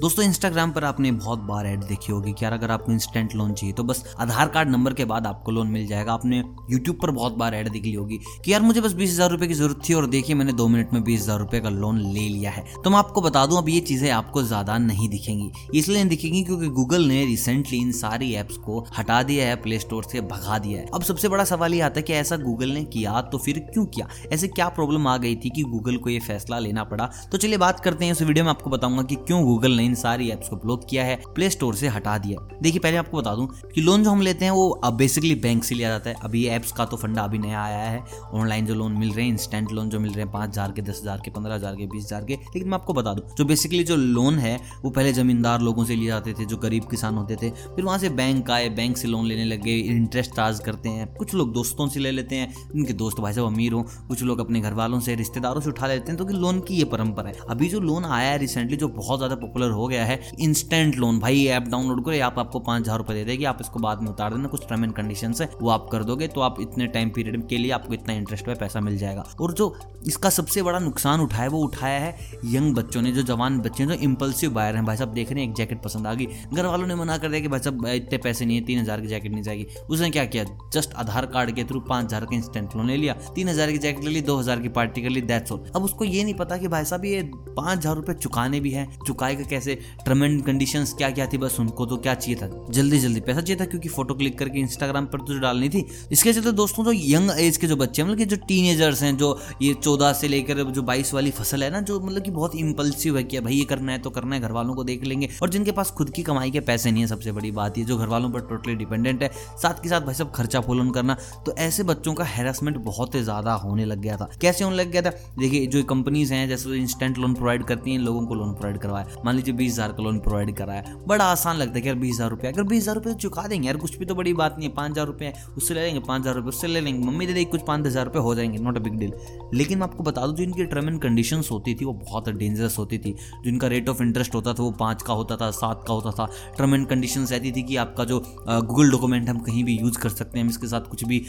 दोस्तों इंस्टाग्राम पर आपने बहुत बार ऐड देखी होगी कि यार अगर आपको इंस्टेंट लोन चाहिए तो बस आधार कार्ड नंबर के बाद आपको लोन मिल जाएगा। आपने यूट्यूब पर बहुत बार ऐड देख ली होगी कि यार मुझे बस बीस हज़ार रुपए की ज़रूरत थी और देखिए मैंने दो मिनट में बीस हज़ार रुपए का लोन ले लिया है। तो मैं आपको बता दूँ, अब ये चीज़ें आपको ज़्यादा नहीं दिखेंगी। इसलिए दिखेंगी क्योंकि गूगल ने रिसेंटली इन सारी एप्स को हटा दिया है प्ले स्टोर से भगा दिया है। अब सबसे बड़ा सवाल ये आता है कि ऐसा गूगल ने किया तो फिर क्यों किया? ऐसे क्या प्रॉब्लम आ गई थी कि गूगल को ये फैसला लेना पड़ा? तो चलिए बात करते हैं, इस वीडियो में आपको बताऊँगा कि क्यों गूगल ने इन सारी एप्स को ब्लॉक किया है प्ले स्टोर से हटा दिया। देखिए, पहले आपको बता दूँ कि लोन जो हम लेते हैं, वो अब बेसिकली बैंक से लिया जाता है। अभी एप्स का तो फंडा अभी नया आया है। ऑनलाइन जो लोन मिल रहे हैं इंस्टेंट लोन जो मिल रहे हैं, पाँच हज़ार के, दस हज़ार के, पंद्रह हज़ार के, बीस हज़ार के। लेकिन मैं आपको बता दूँ, जो बेसिकली जो लोन है, वो पहले जमींदार लोगों से लिए जाते थे, जो गरीब किसान होते थे। फिर वहाँ से बैंक आए बैंक से लोन लेने लगे इंटरेस्ट चार्ज करते हैं। कुछ लोग दोस्तों से ले लेते हैं, उनके दोस्त भाई साहब अमीर हो, कुछ लोग अपने घर वालों से, रिश्तेदारों से उठा लेते हैं। तो कि लोन की ये परंपरा है। अभी जो लोन आया है रिसेंटली जो बहुत ज़्यादा पॉपुलर हो गया है। इंस्टेंट लोन भाई ऐप डाउनलोड करो आप आपको पाँच हज़ार रुपए दे देगी, आप इसको बाद में उतार देना, कुछ टर्म एंड कंडीशन है, वो आप कर दोगे तो आप इतने टाइम पीरियड के लिए आपको इतना इंटरेस्ट पे पैसा मिल जाएगा। और जो इसका सबसे बड़ा नुकसान उठाया वो उठाया है यंग बच्चों ने, जो जवान बच्चे जो इम्पल्सिव बायर हैं। भाई साहब, देख रहे हैं, एक जैकेट पसंद आ गई। घर वालों ने मना कर दिया कि भाई साहब, इतने पैसे नहीं है, तीन हज़ार की जैकेट नहीं जाएगी। उसने क्या किया? जस्ट आधार कार्ड के थ्रू पाँच हज़ार का इंस्टेंट लोन ले लिया। तीन हज़ार की जैकेट ले ली, दो हज़ार की पार्टी कर ली दैट्स ऑल अब उसको ये नहीं पता कि भाई साहब, ये पाँच हज़ार रुपए चुकाने भी है। चुकाएगा कैसे? टर्म एंड कंडीशन क्या क्या थी, बस उनको तो क्या चाहिए था? जल्दी जल्दी। पैसा चाहिए था क्योंकि फ़ोटो क्लिक करके इंस्टाग्राम पर तो डालनी थी, इसके चलते दोस्तों जो यंग एज के जो बच्चे मतलब कि जो टीनेजर्स हैं, जो ये चौदह से लेकर जो बाईस वाली फ़सल है ना, जो मतलब कि बहुत इंपल्सिव है कि भाई ये करना है तो करना है घर वालों को देख लेंगे। और जिनके पास खुद की कमाई के पैसे नहीं है, सबसे बड़ी बात ये, जो घर वालों पर टोटली डिपेंडेंट है, साथ के साथ भाई सब खर्चा फूलन करना तो ऐसे बच्चों का हेरासमेंट बहुत ज़्यादा होने लग गया था। कैसे होने लग गया था? देखिए, जो कंपनीज़ हैं, जैसे इंस्टेंट लोन प्रोवाइड करती हैं, लोगों को लोन प्रोवाइड करवाया मान लीजिए बीस हज़ार का लोन प्रोवाइड कराया बड़ा आसान लगता है कि यार बीस हज़ार रुपया। अगर बीस हज़ार रुपये चुका देंगे यार, कुछ भी तो बड़ी बात नहीं है। पाँच हज़ार रुपये उससे ले लेंगे, पाँच हज़ार रुपये, उससे ले लेंगे। मम्मी दे देगी कुछ पाँच हज़ार रुपये हो जाएँगे नॉट अ बिग डील लेकिन मैं आपको बता दूँ, जो इनकी टर्म एंड कंडीशन होती थी, वो बहुत डेंजरस होती थी। जिनका रेट ऑफ़ इंटरेस्ट होता था, वो पाँच का होता था, सात का होता था। टर्म एंड कंडीशन रहती थी कि आपका जो गूगल डॉक्यूमेंट हम कहीं भी यूज़ कर सकते हैं, हम इसके साथ कुछ भी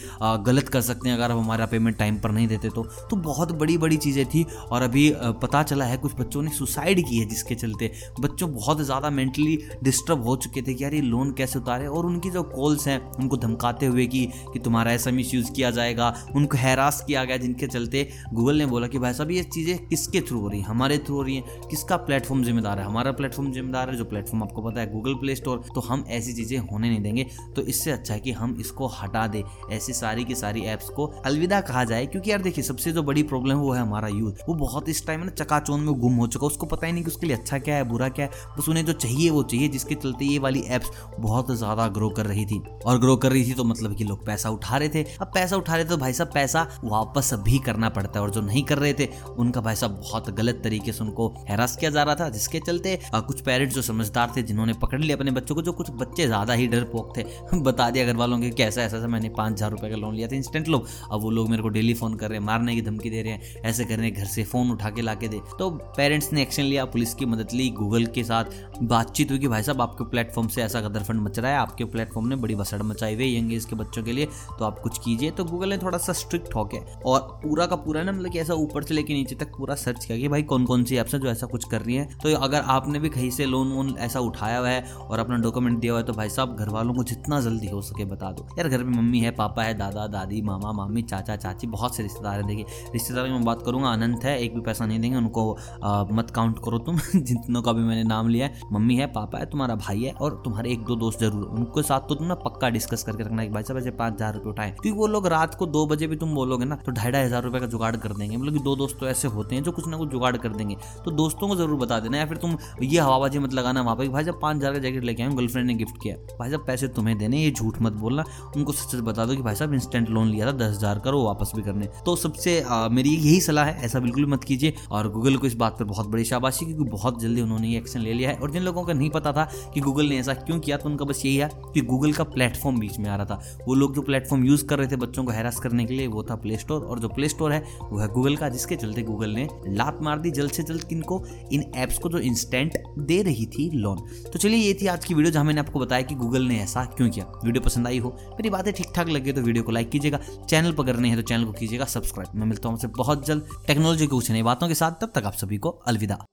गलत कर सकते हैं, अगर हम हमारा पेमेंट टाइम पर नहीं देते तो। तो बहुत बड़ी बड़ी चीज़ें थी और अभी पता चला है, कुछ बच्चों ने सुसाइड की है जिसके चलते। बच्चों बहुत ज़्यादा मेंटली डिस्टर्ब हो चुके थे कि यार ये लोन कैसे उतारे? और उनकी जो कॉल्स हैं, उनको धमकाते हुए कि कि तुम्हारा ऐसा मिस यूज़ किया जाएगा, उनको हैरास किया गया जिनके चलते गूगल ने बोला कि भाई साहब, ये चीज़ें किसके थ्रू हो रही हैं? हमारे थ्रू हो रही हैं। किसका प्लेटफॉर्म जिम्मेदार है? हमारा प्लेटफॉर्म जिम्मेदार है, जो प्लेटफॉर्म आपको पता है गूगल प्ले स्टोर तो हम ऐसी चीज़ें होने नहीं देंगे। तो इससे अच्छा है कि हम इसको हटा दें। ऐसी सारी की सारी ऐप्स को अलविदा कहा जाए। क्योंकि यार देखिए, सबसे जो बड़ी प्रॉब्लम है, वो है हमारा यूथ वो बहुत इस टाइम ना चकाचौन में गुम हो चुका उसको पता ही नहीं कि उसके लिए अच्छा क्या है, बुरा क्या है? बस उन्हें जो चाहिए, वो चाहिए, जिसके चलते ये वाली एप्स बहुत ज़्यादा ग्रो कर रही थी। और ग्रो कर रही थी तो मतलब कि लोग पैसा उठा रहे थे। अब पैसा उठा रहे थे तो भाई साहब पैसा वापस भी करना पड़ता है। और जो नहीं कर रहे थे, उनका भाई साहब बहुत गलत तरीके से उनको हैरास किया जा रहा था। जिसके चलते कुछ पेरेंट्स जो समझदार थे, जिन्होंने पकड़ लिया अपने बच्चों को, जो कुछ बच्चे ज़्यादा ही डरपोक थे। बता दिया घर वालों के कैसा, ऐसा मैंने पाँच हज़ार रुपये का लोन लिया था। इंस्टेंट लोग अब वो लोग मेरे को डेली फ़ोन कर रहे हैं, मारने की धमकी दे रहे हैं। ऐसे कर रहे हैं घर से फ़ोन उठा के ला के दे। तो पेरेंट्स ने एक्शन लिया, पुलिस की मदद ली गूगल के साथ बातचीत हुई कि भाई साहब आपके प्लेटफॉर्म से ऐसा गदरफंड मच रहा है आपके प्लेटफॉर्म ने बड़ी बसड़ मचाई हुई यंग एज के बच्चों के लिए तो आप कुछ कीजिए। तो गूगल ने थोड़ा सा स्ट्रिक्ट हो गया और पूरा का पूरा ना मतलब कि ऐसा ऊपर से लेके नीचे तक पूरा सर्च किया कि भाई कौन कौन सी एप्स है जो ऐसा कुछ कर रही है। तो अगर आपने भी कहीं से लोन वोन ऐसा उठाया हुआ है और अपना डॉक्यूमेंट दिया हुआ है तो भाई साहब घर वालों को जितना जल्दी हो सके बता दो। यार घर में मम्मी है पापा है दादा दादी मामा मामी चाचा चाची बहुत से रिश्तेदार हैं। देखिए रिश्तेदार की मैं बात करूँगा अनंत है एक भी पैसा नहीं देंगे उनको आ, मत काउंट करो तुम जितनों का भी मैंने नाम लिया है। मम्मी है, पापा है, तुम्हारा भाई है और तुम्हारे एक दो दोस्त ज़रूर उनके साथ तो तुम ना पक्का डिस्कस करके रखना भाई साहब ऐसे पाँच हज़ार रुपये उठाए। क्योंकि वो लोग रात को दो बजे भी तुम बोलोगे ना तो ढाई ढाई हज़ार रुपए का जुगाड़ कर देंगे। मतलब दो दोस्त तो ऐसे होते हैं जो कुछ ना कुछ जुगाड़ कर देंगे। तो दोस्तों को ज़रूर बता देना या फिर तुम ये हवाबाजी मत लगाना वहाँ पर भाई साहब पाँच हज़ार का जैकेट लेके आए, गर्लफ्रेंड ने गिफ्ट किया भाई साहब पैसे तुम्हें देने ये झूठ मत बोलना। उनको सच सच बता दो कि भाई साहब इंस्टेंट लोन लिया था, दस हज़ार का वो वापस भी करने। तो सबसे मेरी यही सलाह है, ऐसा बिल्कुल मत कीजिए। और गूगल को इस बात पर बहुत बड़ी शाबाशी, क्योंकि बहुत जल्दी उन्होंने ये एक्शन ले लिया है। और जिन लोगों को नहीं पता था कि गूगल ने ऐसा क्यों किया तो उनका बस यही है कि गूगल का प्लेटफॉर्म बीच में आ रहा था। वो लोग जो प्लेटफॉर्म यूज़ कर रहे थे बच्चों को हैरास करने के लिए, वो था प्ले स्टोर और जो प्ले स्टोर है, वो है गूगल का, जिसके चलते गूगल ने लात मार दी। जल्द से जल्द किनको इन एप्स को जो इंस्टेंट दे रही थी लोन तो चलिए, ये थी आज की वीडियो जहाँ मैंने आपको बताया कि गूगल ने ऐसा क्यों किया। वीडियो पसंद आई हो, मेरी बातें ठीक ठाक लगे तो वीडियो को लाइक कीजिएगा। चैनल पर करने हैं तो चैनल को कीजिएगा सब्सक्राइब मैं मिलता हूँ बहुत जल्द टेक्नोलॉजी की कुछ नई बातों के साथ। तब तक आप सभी को अलविदा।